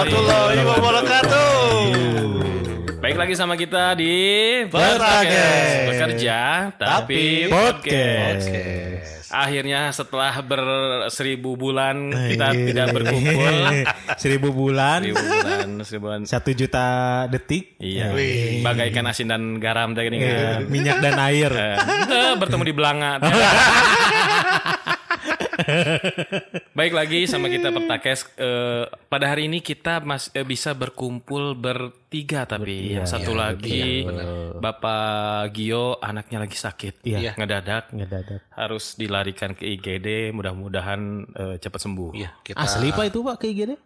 warahmatullahi wabarakatuh. Baik lagi sama kita di Podcast. Bekerja tapi, podcast. Akhirnya setelah berseribu bulan kita tidak berkumpul. Seribu bulan, Seribu bulan, seribu bulan. satu juta detik, Iya. Wih. Bagaikan asin dan garam tadi Ya, kan. minyak dan air. Eh, bertemu di Belanga. Baik lagi sama kita Pertakes. Eh, pada hari ini kita mas eh, bisa berkumpul bertiga tapi yang satu lagi Bapak Gio anaknya lagi sakit, Iya. ngedadak, Ngedadak. harus dilarikan ke IGD. Mudah-mudahan eh, cepat sembuh. Iya, kita. Asli pak itu pak kayak gini?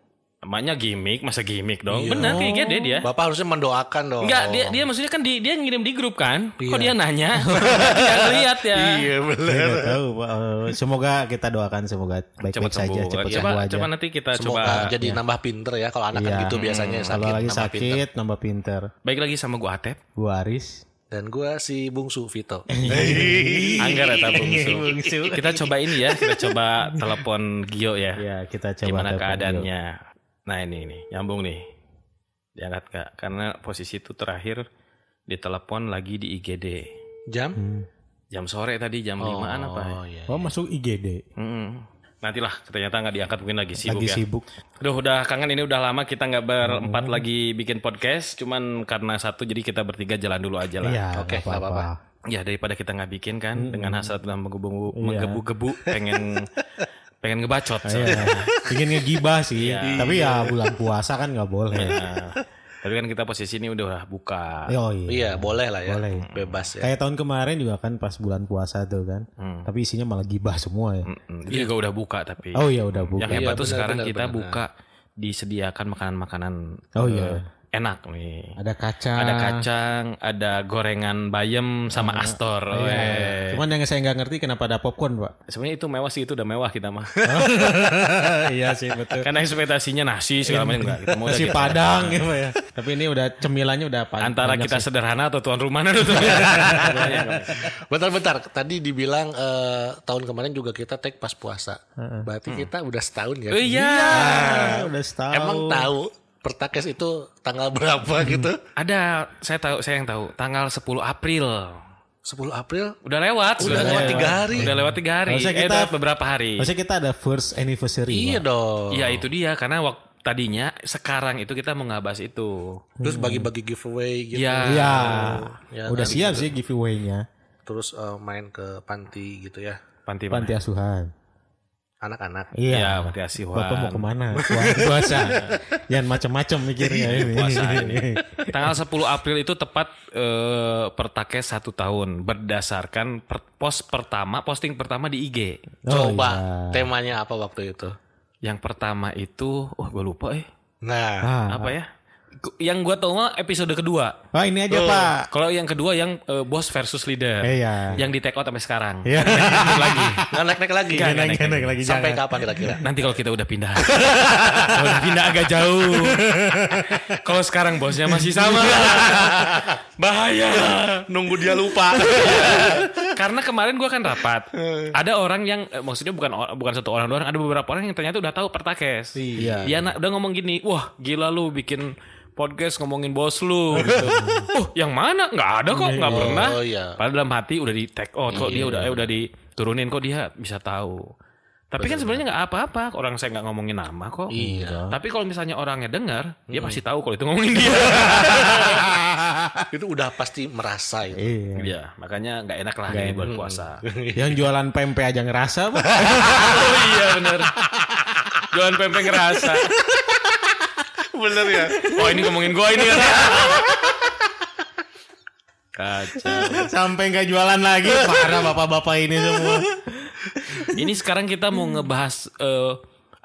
Namanya gimmick, masa gimmick dong? Benar ke IGD dia. Bapak harusnya mendoakan dong. Enggak, dia dia maksudnya kan di, dia ngirim di grup kan? Kok dia nanya? Tidak lihat ya. Iya bener. Saya nggak tahu. Eh, Semoga kita doakan semoga baik-baik Cepat saja, sembuh. cepat coba, sembuh aja. coba nanti kita Semoga coba. jadi nambah pinter ya kalau anak kan Iya. gitu biasanya sakit Kalau lagi nambah pinter. sakit, nambah pinter. Baik lagi sama gua Atep. Gua Aris. Dan gua si bungsu Vito. Anggar ya bungsu. Kita coba ini ya, kita coba telepon Gio ya. Ya kita coba. Gimana keadaannya? Nah ini nih, nyambung nih. Diangkat kak, karena posisi itu terakhir ditelepon lagi di IGD. Jam? Jam sore tadi jam 5-an apa ya? Oh iya. Oh masuk IGD. Mm-mm. Nantilah ternyata nggak diangkat mungkin lagi sibuk Lagi ya. sibuk. Aduh udah kangen ini udah lama kita nggak berempat lagi bikin podcast. Cuman karena satu jadi kita bertiga jalan dulu aja lah. Iya. Oke, nggak apa-apa. Ya daripada kita nggak bikin kan dengan hasrat dan menggebu menggebu-gebu pengen pengen ngebacot. Iya. Ingin ngegibah sih. Iya. Tapi ya bulan puasa kan nggak boleh. Nah, tapi kan kita posisi ini udah buka. Oh iya. Iya boleh lah ya. Boleh. Bebas ya. Kayak tahun kemarin juga kan pas bulan puasa tuh kan. Hmm. Tapi isinya malah gibah semua ya. Mm-mm. Itu juga udah buka tapi. Oh iya udah buka. Yang hebat Iya, tuh benar, sekarang benar, kita benar. buka disediakan makanan-makanan Oh iya. Enak nih. Ada kacang. Ada kacang, ada gorengan bayam sama astor. Weh. Cuman yang saya nggak ngerti kenapa ada popcorn pak. Sebenarnya itu mewah sih itu udah mewah kita mah. iya sih betul. Karena ekspektasinya nasi segala macam enggak. Kita mau Nasi padang gitu ya. Tapi ini udah cemilannya udah pan- Antara kita sih. sederhana atau tuan rumah itu. Bentar-bentar. Tadi dibilang eh, tahun kemarin juga kita take pas puasa. Berarti kita udah setahun ya. oh iya. Ah, udah setahun. Emang tahu Pertakes itu tanggal berapa gitu? Ada saya tahu saya yang tahu tanggal 10 April. 10 April Udah lewat. Udah lewat tiga hari. Udah lewat tiga hari. Harusnya Eh, kita- udah beberapa hari. Maksudnya kita ada first anniversary. Iya Pak. dong. Iya itu dia karena waktu tadinya sekarang itu kita mau ngabas itu. Terus bagi-bagi giveaway gitu. Iya. Iya. Ya, udah nanti siap sih giveaway-nya. Terus eh, main ke panti gitu ya. Panti mana? Panti asuhan. Anak-anak. Iya, Iya. panti asuhan. Bapak mau ke mana? Puasa. puasa. Jangan macam-macam mikirnya ini. Puasa ini. Tanggal 10 April itu tepat eh, pertakes satu tahun berdasarkan per- post pertama posting pertama di IG. Oh, Coba iya. temanya apa waktu itu? Yang pertama itu, oh gue lupa eh Nah, Ah, apa ya? Yang gue tahu mah episode kedua. Oh ini aja pak. Kalau yang kedua yang eh, boss versus leader. Iya. Yang di take out sampai sekarang. Iya. lagi. nggak naik-naik lagi. Nggak naik, Naik, naik lagi Sampai jangan. kapan kira-kira? Nanti kalau kita udah pindah. Kalau udah pindah agak jauh. kalau sekarang bosnya masih sama. Bahaya. Nunggu dia lupa. Karena kemarin gua kan rapat. Ada orang yang eh, maksudnya bukan bukan satu orang doang, ada beberapa orang yang ternyata udah tahu pertakes. Iya. Dia udah ngomong gini, "Wah, gila lu bikin podcast ngomongin bos lu." gitu. Oh, yang mana? Nggak ada kok, nggak pernah. Oh iya. Padahal dalam hati udah di take out kok dia udah eh, udah diturunin kok dia bisa tahu. Tapi kan sebenarnya nggak apa-apa, orang saya nggak ngomongin nama kok. Iya. Tapi kalau misalnya orangnya dengar, dia pasti tahu kalau itu ngomongin dia. itu udah pasti merasa itu. Iya. Iya, makanya nggak enak lah ini bulan puasa. Yang jualan pempek aja ngerasa. Oh iya bener. Jualan pempek ngerasa. Bener ya. Oh ini ngomongin gua ini kan. Kacau. Sampai nggak jualan lagi. Parah bapak-bapak ini semua. Ini sekarang kita mau ngebahas eh,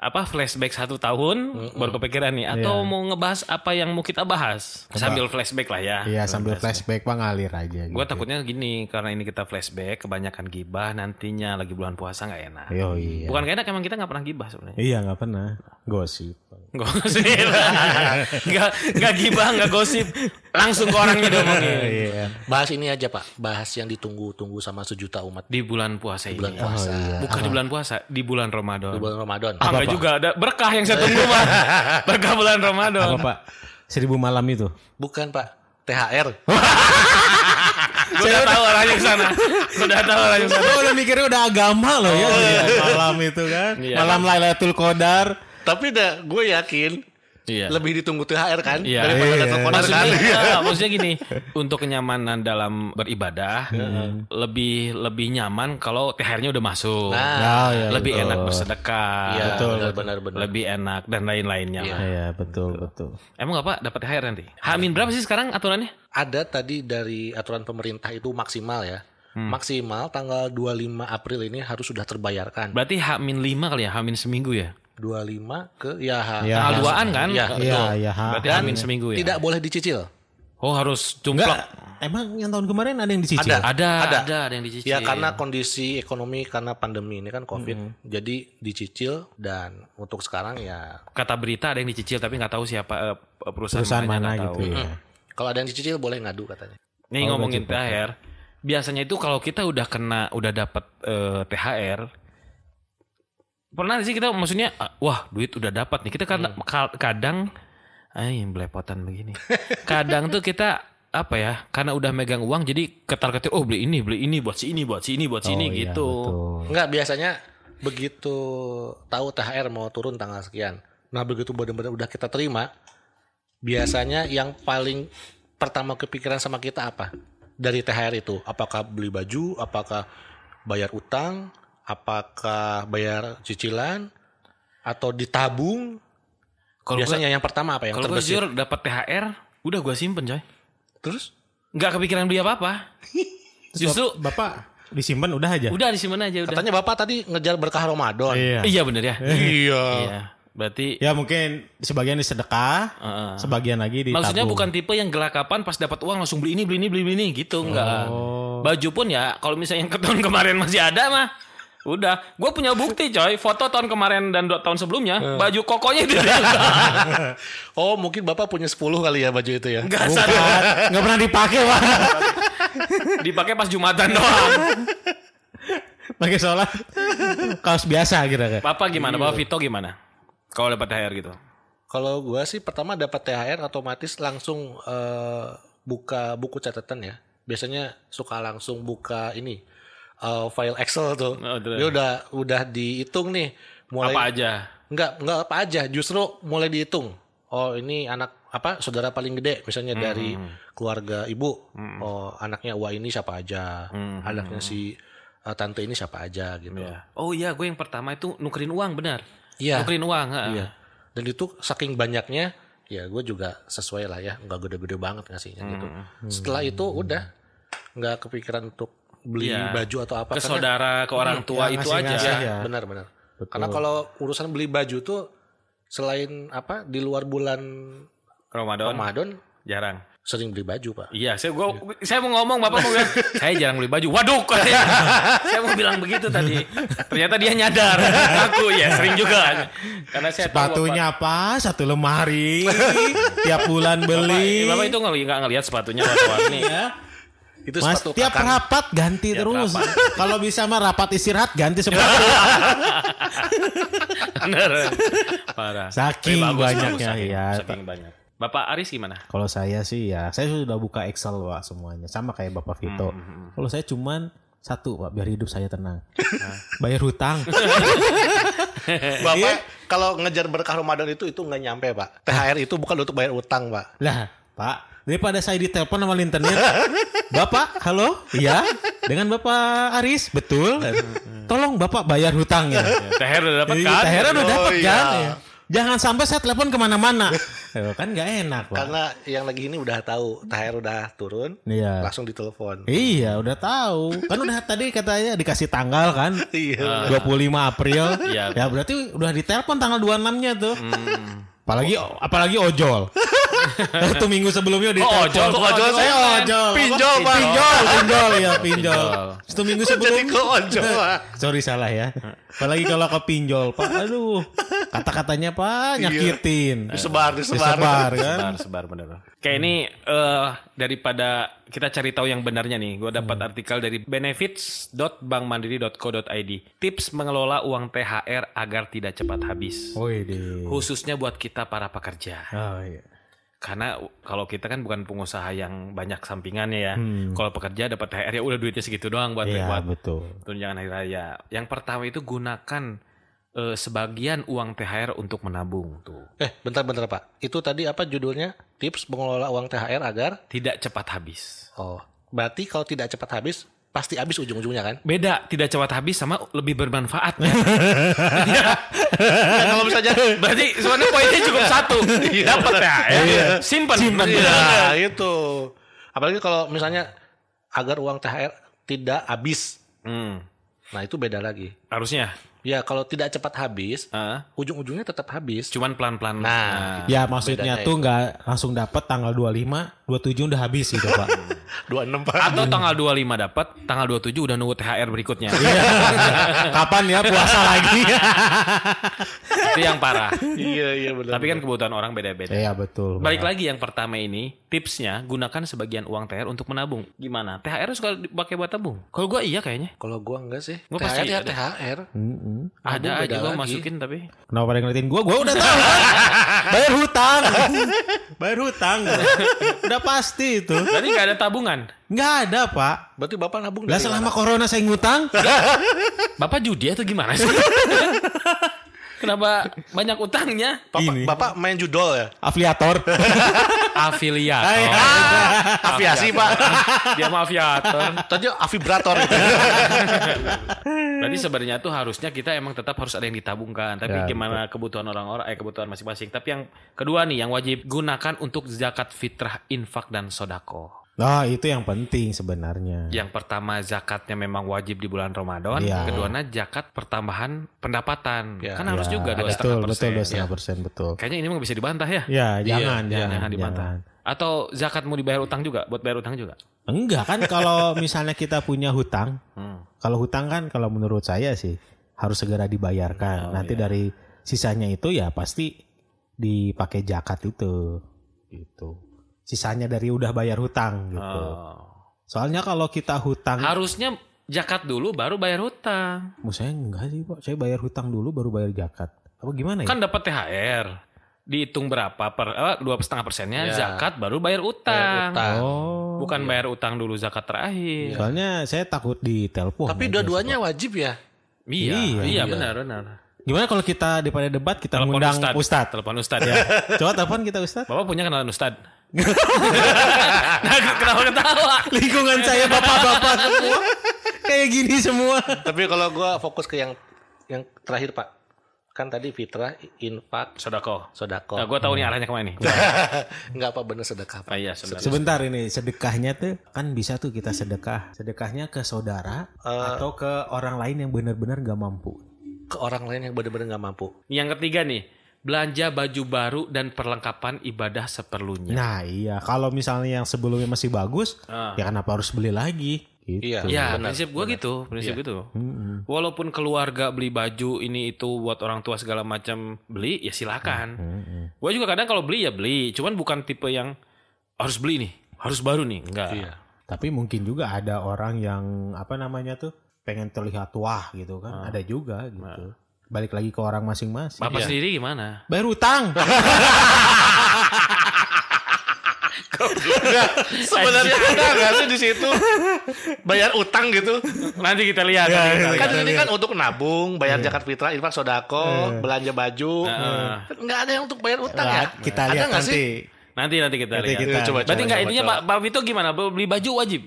apa flashback satu tahun baru kepikiran nih atau mau ngebahas apa yang mau kita bahas sambil flashback lah ya. Iya sambil flashback pak ngalir aja. Gue takutnya gini karena ini kita flashback kebanyakan gibah nantinya lagi bulan puasa nggak enak. Yo iya. Bukan gak enak emang kita nggak pernah gibah sebenarnya. Iya nggak pernah. Gosip. Gosip. Nggak nggak gibah nggak gosip. Langsung ke orangnya diomongin. Iya. Bahas ini aja pak. Bahas yang ditunggu-tunggu sama sejuta umat Di bulan puasa ini. bulan puasa. Bukan di bulan puasa, di bulan Ramadan. Di bulan Ramadan. Juga ada berkah yang saya tunggu Pak. berkah bulan Ramadan. Apa Pak? Seribu malam itu. Bukan Pak, THR. Gue udah tahu arahnya ke sana. Gue udah tahu arahnya ke sana. Oh, udah mikirnya udah agama loh ya. malam itu kan. Iya. Malam Lailatul Qadar. Tapi dah gue yakin Iya. lebih ditunggu THR kan Iya. daripada Iya. datang konar kan. Maksudnya, enggak, maksudnya gini, untuk kenyamanan dalam beribadah lebih lebih nyaman kalau THR-nya udah masuk. Nah, Oh, iya, lebih betul. enak bersedekah. iya betul, benar betul. benar benar. Lebih enak dan lain-lainnya lah. Iya, betul, betul. Emang nggak Pak dapat THR nanti? Hamin berapa sih sekarang aturannya? Ada tadi dari aturan pemerintah itu maksimal ya. Hmm. Maksimal tanggal 25 April ini harus sudah terbayarkan. Berarti Hamin 5 kali ya, Hamin seminggu ya? 25 ke ya, ha- Iya. Tanggal 2-an kan? Iya, Iya, betul. iya. ha. Berarti Hamin seminggu ya? Tidak boleh dicicil. Oh harus cumplok. emang yang tahun kemarin ada yang dicicil? Ada. Ada, Ada. ada, ada, yang dicicil. Ya karena kondisi ekonomi karena pandemi ini kan Covid. Jadi dicicil dan untuk sekarang ya Kata berita ada yang dicicil tapi nggak tahu siapa eh, perusahaan, Perusahaan mana nggak gitu tahu. ya. kalau ada yang dicicil boleh ngadu katanya. Nih Oh, ngomongin. THR, biasanya itu kalau kita udah kena, udah dapat eh, THR, pernah sih kita maksudnya, ah, wah duit udah dapat nih. Kita kadang, ka- kadang, ay belepotan begini. Kadang tuh kita apa ya, karena udah megang uang jadi ketar ketir, oh beli ini, beli ini, buat si ini, buat si ini, buat si ini Oh, iya, gitu. betul. Enggak biasanya begitu tahu THR mau turun tanggal sekian. Nah begitu benar-benar udah kita terima, biasanya yang paling pertama kepikiran sama kita apa dari THR itu? Apakah beli baju? Apakah bayar utang? Apakah bayar cicilan? Atau ditabung? Kalau biasanya yang pertama apa yang Kalau gue terbesit? jujur dapat THR, udah gue simpen coy. Terus? Nggak kepikiran beli apa-apa. Justru Bapak disimpan udah aja. udah disimpan aja udah. Katanya bapak tadi ngejar berkah Ramadan. Iya. Iya bener ya. Iya. Iya. Berarti Ya mungkin sebagian disedekah, Heeh. sebagian lagi ditabung. Maksudnya bukan tipe yang gelakapan pas dapat uang langsung beli ini beli ini beli ini gitu enggak. Oh. Baju pun ya kalau misalnya yang ke tahun kemarin masih ada mah udah. Gue punya bukti coy, foto tahun kemarin dan dua tahun sebelumnya baju kokonya itu dia Oh mungkin bapak punya 10 kali ya baju itu ya. enggak Bukan, sadar nggak pernah dipakai pak. dipakai pas jumatan doang. Pakai sholat kaos biasa gitu kan. Bapak gimana? Bapak Vito gimana? Kalau dapat THR gitu. Kalau gua sih pertama dapat THR otomatis langsung eh, buka buku catatan ya. Biasanya suka langsung buka ini eh, file Excel tuh. Oh. Dia udah udah dihitung nih. Mulai Apa aja? Enggak, enggak apa aja, justru mulai dihitung. Oh, ini anak apa saudara paling gede misalnya dari keluarga ibu. Oh, anaknya wah ini siapa aja. Anaknya si eh, tante ini siapa aja gitu. Oh iya, gue yang pertama itu nukerin uang benar. Iya. Nukerin uang. Iya. Dan itu saking banyaknya, ya gue juga sesuai lah ya, nggak gede-gede banget ngasihnya gitu. Setelah itu udah nggak kepikiran untuk beli Iya. baju atau apa. Ke saudara, ke orang tua ya, itu ngasih-ngasih aja. ya. Benar-benar. Karena kalau urusan beli baju tuh selain apa di luar bulan Ramadan Ramadan jarang. sering beli baju pak. Iya, saya gua saya mau ngomong Bapak mau bilang, saya jarang beli baju. Waduh, saya mau bilang begitu tadi. Ternyata dia nyadar. Aku ya sering juga. Karena saya tahu Sepatunya apa? Satu lemari. Tiap bulan Bapak, beli. Bapak itu ngeli- nggak ngelihat sepatunya warna-warni. Itu Mas, sepatu tiap kakak. rapat ganti terus. Kalau bisa mah rapat istirahat ganti sepatu. Bener. Parah. Saking bagus, banyaknya, bagus, saking, iya. Saking banyak. Bapak Aris gimana? Kalau saya sih ya, saya sudah buka Excel Pak semuanya. Sama kayak Bapak Vito. Kalau saya cuman satu Pak, biar hidup saya tenang. Bayar hutang. Bapak kalau ngejar berkah Ramadan itu itu nggak nyampe pak. THR itu bukan untuk bayar utang pak. lah, Pak, daripada saya ditelepon sama internet. Bapak, halo? Iya? Dengan Bapak Aris? Betul. Tolong Bapak bayar hutangnya. THR udah dapat Iya, kan? THR udah Oh, dapat iya. kan? Iya. Jangan sampai saya telepon ke mana-mana. Kan nggak enak, Pak. Karena yang lagi ini udah tahu THR udah turun, Iya. langsung ditelepon. Iya, udah tahu. Kan udah tadi katanya dikasih tanggal kan. Iya. 25 April. Iya. Ya berarti udah ditelepon tanggal 26-nya tuh. Apalagi apalagi ojol. Satu minggu sebelumnya di Oh, ojol, ojol, Saya ojol. ojol. Pinjol? Pak. Pinjol, pinjol ya, pinjol. Satu minggu Jadi sebelum. ke ojol. Pak. Sorry salah ya. Apalagi kalau ke pinjol, Pak. Aduh. Kata-katanya Pak nyakitin. Disebar, disebar. Disebar kan. Sebar, sebar bener. Kayak ini eh daripada kita cari tahu yang benarnya nih, gue dapat artikel dari benefits.bankmandiri.co.id. Tips mengelola uang THR agar tidak cepat habis. Woi deh. Khususnya buat kita para pekerja. Oh iya. Karena kalau kita kan bukan pengusaha yang banyak sampingannya ya. Hmm. Kalau pekerja dapat THR ya udah duitnya segitu doang buat Iya buat betul. tunjangan hari raya. Yang pertama itu gunakan eh, sebagian uang THR untuk menabung tuh. Eh, bentar-bentar Pak. Itu tadi apa judulnya? Tips mengelola uang THR agar Tidak cepat habis. Oh, berarti kalau tidak cepat habis pasti habis ujung-ujungnya kan? Beda, tidak cepat habis sama lebih bermanfaat. ya. Nah, kalau misalnya Berarti sebenarnya poinnya cukup satu. Dapat ya, ya. Simpan. Simpan. Iya, itu. Apalagi kalau misalnya agar uang THR tidak habis. Hmm, Nah, itu beda lagi. harusnya. Ya, kalau tidak cepat habis, Ah, ujung-ujungnya tetap habis. cuman pelan-pelan. Nah. Ya maksudnya tuh nggak langsung dapat tanggal 25, 27 udah habis gitu Pak. 26 Pak. Atau tanggal 25 dapat, tanggal 27 udah nunggu THR berikutnya. Kapan ya puasa lagi? Itu yang parah. iya, iya benar. Tapi kan kebutuhan orang beda-beda. Iya betul. Balik lagi yang pertama ini, tipsnya gunakan sebagian uang THR untuk menabung. Gimana? THR suka dipakai buat tabung? Kalau gua iya kayaknya. kalau gua enggak sih. Gua THR pasti ya ada. THR. Mm-mm. Ada aja lagi. masukin tapi. Kenapa pada ngeliatin gua? Gua udah tahu kan. Bayar hutang. Bayar hutang. udah pasti itu. Berarti nggak ada tabungan. Nggak ada Pak. Berarti Bapak nabung Lah selama mana? corona saya ngutang. Bapak judi atau gimana sih? Kenapa banyak utangnya? Bapak, Ini. Bapak main judol ya? Afiliator. Afiliator. Aviasi, Pak. Dia mah aviator. Tadi avibrator gitu. Berarti sebenarnya tuh harusnya kita emang tetap harus ada yang ditabungkan. Tapi Ya, gimana kebutuhan orang-orang, eh kebutuhan masing-masing. Tapi yang kedua nih, yang wajib gunakan untuk zakat fitrah, infak dan sodako. Nah itu yang penting sebenarnya. Yang pertama zakatnya memang wajib di bulan Ramadan. Iya. Keduanya zakat pertambahan pendapatan. Ya. kan harus Ya, juga dua betul, setengah betul, persen. dua setengah persen betul. Kayaknya ini mah bisa dibantah ya. Ya jangan, iya, jangan, Jangan dibantah. jangan. Atau zakat mau dibayar utang juga, buat bayar utang juga. Enggak kan kalau misalnya kita punya hutang, Hmm. kalau hutang kan kalau menurut saya sih harus segera dibayarkan. Oh, Nanti iya. dari sisanya itu ya pasti dipakai zakat itu. Gitu. Sisanya dari udah bayar hutang gitu. Oh. Soalnya kalau kita hutang, Harusnya zakat dulu baru bayar hutang. Oh, saya enggak sih Pak, saya bayar hutang dulu baru bayar zakat. Apa gimana ya? Kan dapat THR. Dihitung berapa per eh, dua setengah persennya Ya. zakat baru bayar Bayar utang. utang. Oh. Bukan bayar utang dulu zakat terakhir. Soalnya saya takut ditelepon. Tapi dua-duanya wajib ya? Iya, Iya, iya, benar benar. Gimana kalau kita daripada debat kita Telepon ngundang Ustad. Telepon Ustad ya. Coba telepon kita Ustadz. Bapak punya kenalan Ustad? nah, kenapa ketawa? Lingkungan saya bapak-bapak semua. Kayak gini semua. Tapi kalau gua fokus ke yang yang terakhir Pak. Kan tadi fitrah, infak, Sodako. sodako. Nah, gue tahu nih arahnya ke mana nih. Enggak apa bener sedekah Pak. Ah, iya, sebenarnya. Sebentar ini sedekahnya tuh kan bisa tuh kita sedekah. Sedekahnya ke saudara atau ke orang lain yang benar-benar gak mampu. Ke orang lain yang bener-bener nggak mampu. Yang ketiga nih, belanja baju baru dan perlengkapan ibadah seperlunya. Nah iya kalau misalnya yang sebelumnya masih bagus, Ah. ya kenapa harus beli lagi? Gitu. Iya. Ya, benar, prinsip gue gitu, prinsip gitu. Mm-mm. Walaupun keluarga beli baju ini itu buat orang tua segala macam beli, ya silakan. Mm-mm. Gue juga kadang kalau beli ya beli, cuman bukan tipe yang harus beli nih, harus baru nih, enggak. Iya. Tapi mungkin juga ada orang yang apa namanya tuh pengen terlihat wah gitu kan. Ada juga gitu. Balik lagi ke orang masing-masing. Bapak Iya. sendiri gimana? Bayar utang. Sebenarnya ada nggak sih di situ bayar utang gitu? Nanti kita lihat. nanti kita Kan lihat. ini kan untuk nabung, bayar zakat fitrah, infak, sodako, belanja baju. Heeh. Kan Nggak ada yang untuk bayar utang ya? kita Ada lihat nggak nanti. sih? Nanti nanti kita Nanti lihat. kita- Coba, Berarti coba, enggak coba, intinya. Pak Pak Vito gimana? Beli baju wajib.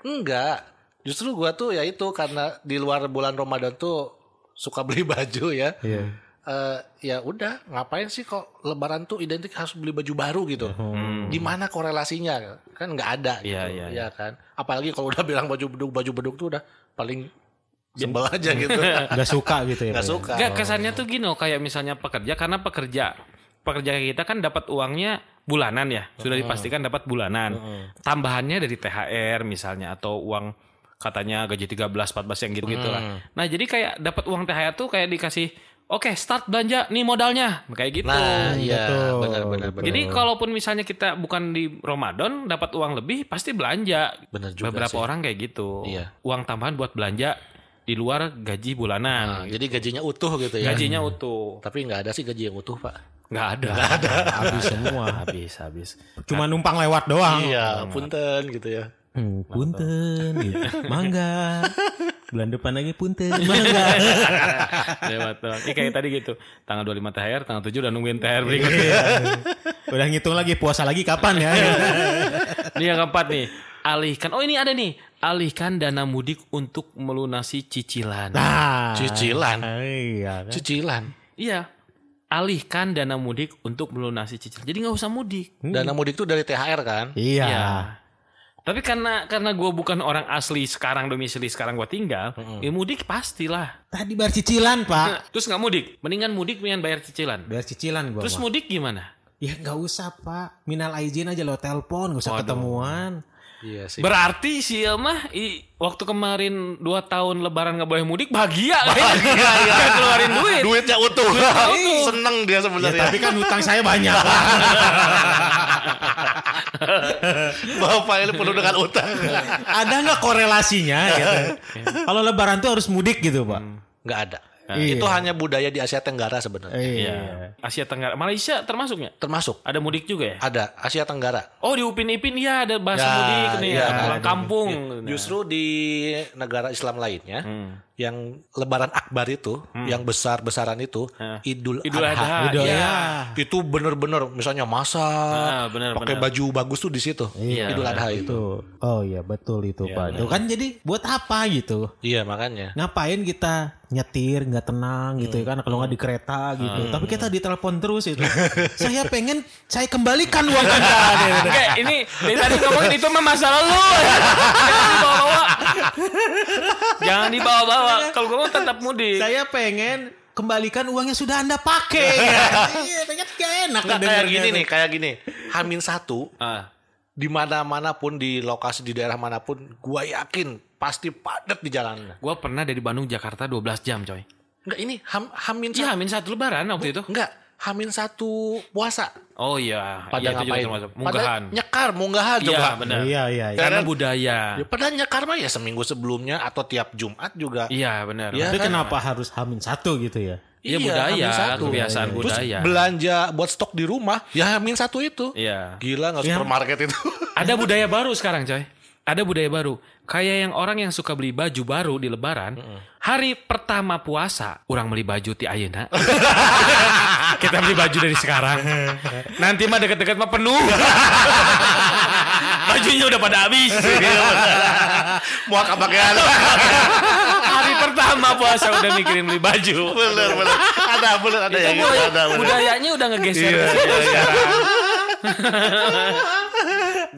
Enggak. Justru gua tuh ya itu karena di luar bulan Ramadan tuh suka beli baju ya. Iya. Eh, ya udah ngapain sih kok lebaran tuh identik harus beli baju baru gitu Hmm. di mana korelasinya kan nggak ada gitu Iya, iya, ya kan apalagi kalau udah bilang baju beduk baju beduk tuh udah paling sebel aja gitu Gak suka gitu ya. nggak Pak ya? suka Enggak kesannya tuh gini loh kayak misalnya pekerja karena pekerja pekerja kita kan dapat uangnya bulanan ya, sudah dipastikan dapat bulanan. Tambahannya dari THR misalnya atau uang katanya gaji 13 14 yang gitu-gitu lah. Nah, jadi kayak dapat uang THR tuh kayak dikasih Oke, start belanja nih modalnya kayak gitu. Nah, iya, betul, benar benar benar. Jadi kalaupun misalnya kita bukan di Ramadan dapat uang lebih pasti belanja. Benar juga Beberapa sih. orang kayak gitu. Iya. Uang tambahan buat belanja di luar gaji Nah, bulanan. jadi gajinya utuh gitu ya. Gajinya utuh. Tapi nggak ada sih gaji yang utuh, Pak. Nggak ada. Nggak ada. Habis semua. habis, habis. Cuma numpang lewat doang. Iya, punten gitu ya. Hmm, punten, gitu. mangga. Bulan depan lagi punten, mangga. Lewat doang. Ini kayak tadi gitu. Tanggal 25 THR, tanggal 7 udah nungguin THR berikutnya. Iya. Udah ngitung lagi puasa lagi kapan ya? ini yang keempat nih. Alihkan. Oh ini ada nih. Alihkan dana mudik untuk melunasi cicilan. Nah, Cicilan. Iya kan. Cicilan. Iya. Alihkan dana mudik untuk melunasi cicilan. Jadi nggak usah mudik. Dana mudik tuh dari THR kan? Iya. Iya. Tapi karena karena gue bukan orang asli sekarang domisili sekarang gue tinggal, ya mudik pastilah. Tadi bayar cicilan, Pak. Terus nggak mudik, mendingan mudik mendingan bayar cicilan. Bayar cicilan gua. Terus mah. mudik gimana? Ya nggak usah, Pak. Minal aizin aja lo telepon, nggak usah Waduh. ketemuan. Iya sih. Berarti sih mah i- waktu kemarin dua tahun lebaran nggak boleh mudik bahagia bahagia ya. keluarin duit. Duitnya utuh. Seneng dia Ya, sebenarnya. tapi kan hutang saya banyak. Pak. Bapak ini penuh dengan utang. Ada nggak korelasinya gitu? Kalau lebaran tuh harus mudik gitu, Pak. Nggak ada. Iya. Itu hanya budaya di Asia Tenggara sebenarnya. Iya. Asia Tenggara, Malaysia termasuknya. Termasuk Ada mudik juga ya? ada Asia Tenggara. Oh di Upin Ipin ya ada bahasa Ya, mudik nih iya, ya, pulang ada. kampung. Justru di negara Islam lainnya Hmm. Yang Lebaran Akbar itu, yang besar-besaran itu, Ya. Idul, Idul Adha. Adha. Idul Iya. ya. Itu bener-bener misalnya masak, Ah, benar, pakai baju bagus tuh di situ. Iya, Idul Adha itu. Itu. Oh iya betul itu, Pak. Itu kan jadi buat apa gitu? Iya makanya. Ngapain kita nyetir nggak tenang gitu ya kan kalau nggak di kereta gitu. Tapi kita ditelepon terus itu. saya pengen saya kembalikan uang Anda. Oke, ini dari tadi ngomongin itu mah masa lalu. Jangan dibawa-bawa. Kalau gue mau tetap mudik. saya pengen kembalikan uang yang sudah Anda pakai. Iya, kan gak enak Nggak, kayak gini tuh. nih, kayak gini. Hamin satu Ah, di mana-mana pun di lokasi di daerah mana pun, gua yakin pasti padat di jalannya. gue pernah dari Bandung Jakarta 12 jam, coy. Enggak ini ham, Hamin Iya, satu. Amin satu lebaran waktu itu. Enggak, Hamin satu puasa. Oh iya, Pada iya, ngapain? Pada Munggahan. nyekar, munggahan Iya, coba. benar. Iya iya iya. Karena budaya. Ya, padahal nyekar mah ya seminggu sebelumnya atau tiap Jumat juga. Iya, benar. Iya. Tapi kan? kenapa harus hamin satu gitu ya? Iya, budaya, Hamin satu. kebiasaan Terus budaya. belanja buat stok di rumah, ya Hamin satu itu. Iya. Gila nggak Ya. supermarket itu. Ada budaya baru sekarang, coy. Ada budaya baru. Kayak yang orang yang suka beli baju baru di lebaran, hari pertama puasa, orang beli baju ti ayeuna. Kita beli baju dari sekarang. Nanti mah deket-deket mah penuh. Bajunya udah pada habis. Mau kebagian. hari pertama puasa udah mikirin beli baju. bener bener. Ada bener ada yang. Ada. Budayanya udah ngegeser situ sekarang.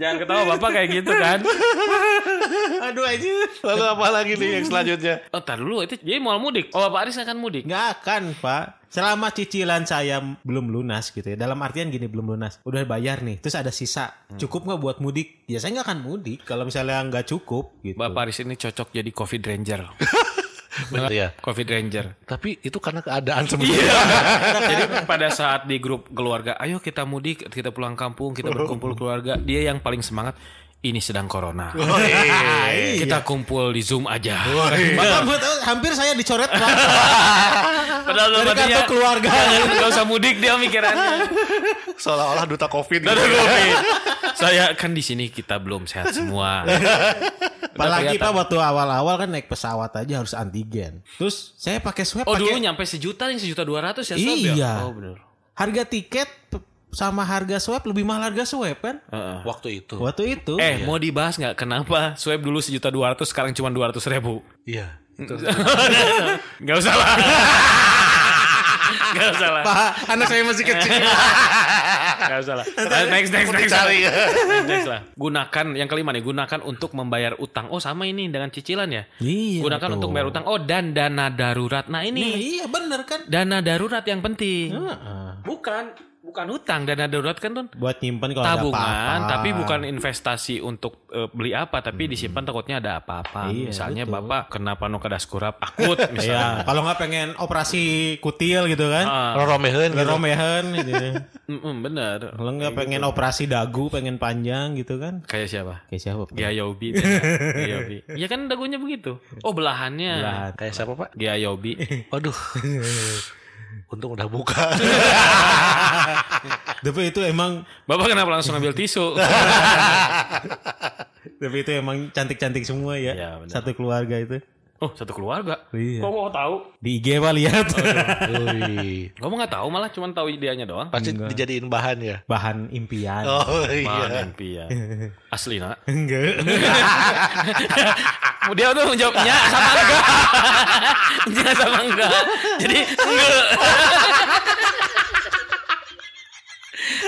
Jangan ketawa bapak kayak gitu kan. Aduh aja. Lalu apa lagi nih yang selanjutnya? Oh, tar dulu itu jadi mau mudik. Oh, Bapak Aris akan mudik. Nggak akan, Pak. Selama cicilan saya belum lunas gitu ya. Dalam artian gini belum lunas. Udah bayar nih. Terus ada sisa. Cukup nggak buat mudik? Ya saya nggak akan mudik. Kalau misalnya nggak cukup gitu. Bapak Aris ini cocok jadi Covid Ranger. Bener ya. Covid Ranger. Tapi itu karena keadaan sebenarnya. Jadi pada saat di grup keluarga, ayo kita mudik, kita pulang kampung, kita berkumpul keluarga. Dia yang paling semangat. Ini sedang corona. Kita kumpul di Zoom aja. Bapak buat hampir saya dicoret Pak. Padahal Dari kartu keluarga. Gak usah mudik dia mikirannya. Seolah-olah duta covid. Ada Covid. Saya kan di sini kita belum sehat semua. Apalagi. Pak waktu awal-awal kan naik pesawat aja harus antigen. Terus saya pakai swab Oh dulu pakai nyampe sejuta nih sejuta dua ratus ya swab ya? Iya. Oh benar. harga tiket sama harga swab lebih mahal harga swab kan? Heeh. Waktu itu. Waktu itu. Eh mau dibahas nggak kenapa swab dulu sejuta dua ratus sekarang cuma dua ratus ribu? Iya. Gak usah lah. Gak usah lah. Pak, anak saya masih kecil. Gak usah lah. Next next next. Cari. Next, next lah. Gunakan yang kelima nih gunakan untuk membayar utang. Oh sama ini dengan cicilan ya. iya. Gunakan tuh. untuk membayar utang. Oh dan dana darurat. Nah Nah, ini iya bener kan? dana darurat yang penting. Heeh. Bukan bukan hutang dana darurat kan tuh Buat nyimpan kalau ada tabungan apa-apa. tapi bukan investasi untuk eh, beli apa tapi disimpan takutnya ada apa-apa Iya, misalnya betul. bapak kena panu kedaskurap akut Iya, misalnya kalau nggak pengen operasi kutil gitu kan. Ah, Roromeheun gitu. Ngeromehan gitu. mm, mm, bener Kalau nggak pengen operasi dagu, pengen panjang gitu kan. kayak siapa Kayak siapa? Pak? Gia Yobi Gia Yobi ya kan dagunya begitu oh belahannya Belahan. Kayak siapa pak? Gia Yobi Waduh. Untung udah buka. Tapi itu emang bapak kenapa langsung ambil tisu tapi itu emang cantik-cantik semua ya. Benar. Satu keluarga itu. Oh satu keluarga Iya. kok mau tahu Di IG Pak lihat. Wih. Gue nggak tahu malah cuma tahu ideanya doang. Pasti dijadiin bahan ya. Bahan impian. Oh iya. impian. Asli nak. Enggak. Dia tuh jawabnya sama enggak. Nya sama enggak. Jadi enggak.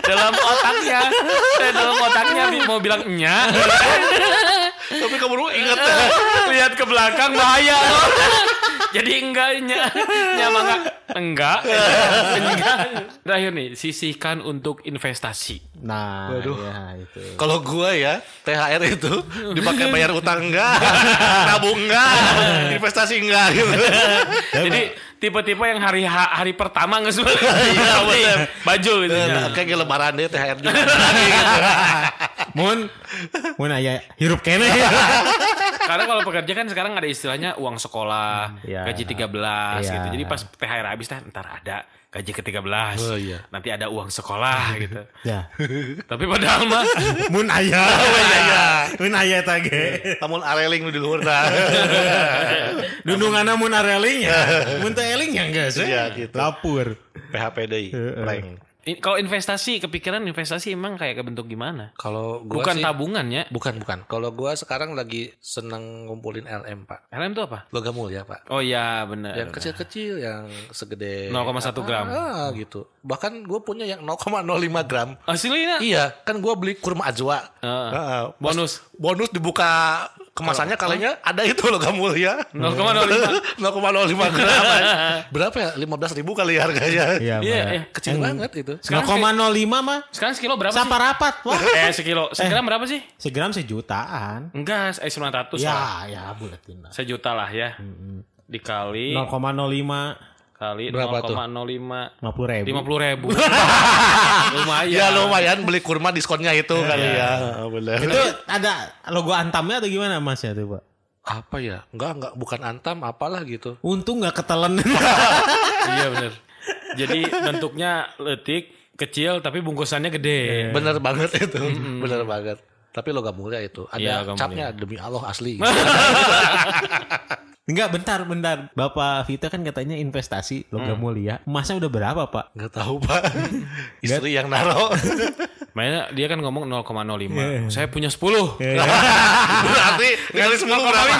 dalam otaknya, saya dalam otaknya mau bilang nya. Tapi kamu lu inget Lihat ke belakang bahaya loh. Jadi enggaknya, nya mah enggak. Enggak. Enggak. Terakhir nih, sisihkan untuk investasi. Nah, Waduh. ya itu. Kalau gua ya THR itu dipakai bayar utang enggak, nabung enggak, investasi enggak gitu. Jadi tipe-tipe yang hari hari pertama nggak semua iya, bener. baju gitu. Nah, kayak lebaran deh THR juga. Mun mun aya hirup kene. Karena kalau pekerja kan sekarang ada istilahnya uang sekolah, Iya. gaji 13 Iya. gitu. Jadi pas THR habis teh ntar ada gaji ke-13. Oh, iya. Nanti ada uang sekolah gitu. ya. Tapi padahal mah Mun aya. aya. Mun aya tage. Namun areling di luhur dah. Dundunganna mun areling ya. Mun teu eling ya enggak sih. Iya, gitu. Lapur. PHP deui, prank. Kalau investasi kepikiran investasi emang kayak kebentuk gimana? Kalau gua Bukan sih tabungannya. bukan bukan. Kalau gua sekarang lagi seneng ngumpulin LM, Pak. LM itu apa? Logam mulia, Pak. Oh iya benar. Yang kecil-kecil yang segede 0,1 gram. Ah, gitu. Bahkan gue punya yang 0,05 gram. Aslinya? Iya, kan gue beli kurma ajwa. Ah, pas Bonus. bonus dibuka kemasannya kalinya ada itu logam mulia. 0,05. 0,05 gram. Berapa ya? 15 ribu kali ya harganya. Iya, Iya, iya. Kecil banget itu. Sekarang 0,05 mah Sekarang sekilo berapa sih? Sapa rapat. Wah. Eh sekilo. Segram berapa sih? Segram sejutaan. Enggak, eh 900 lah. Ya, ya bulatin lah. Sejuta lah ya. Dikali 0,05 kali Berapa tuh? 0,05 50 ribu. 50 ribu. lumayan. Ya lumayan beli kurma diskonnya itu kali ya. Bener. Itu ada logo antamnya atau gimana mas ya tuh pak? Apa ya? Enggak, enggak. Bukan antam, apalah gitu. Untung nggak ketelen. iya bener. Jadi bentuknya letik, kecil tapi bungkusannya gede. Bener banget itu. Bener banget. Tapi logam mulia itu. Iya, Ada logam capnya demi Allah asli. Enggak, bentar, bentar. Bapak Vita kan katanya investasi logam mulia. Emasnya udah berapa pak? Enggak tahu, Pak. Istri yang naro. Mainnya dia kan ngomong 0,05. Saya punya 10. Berarti kali 10 berapa?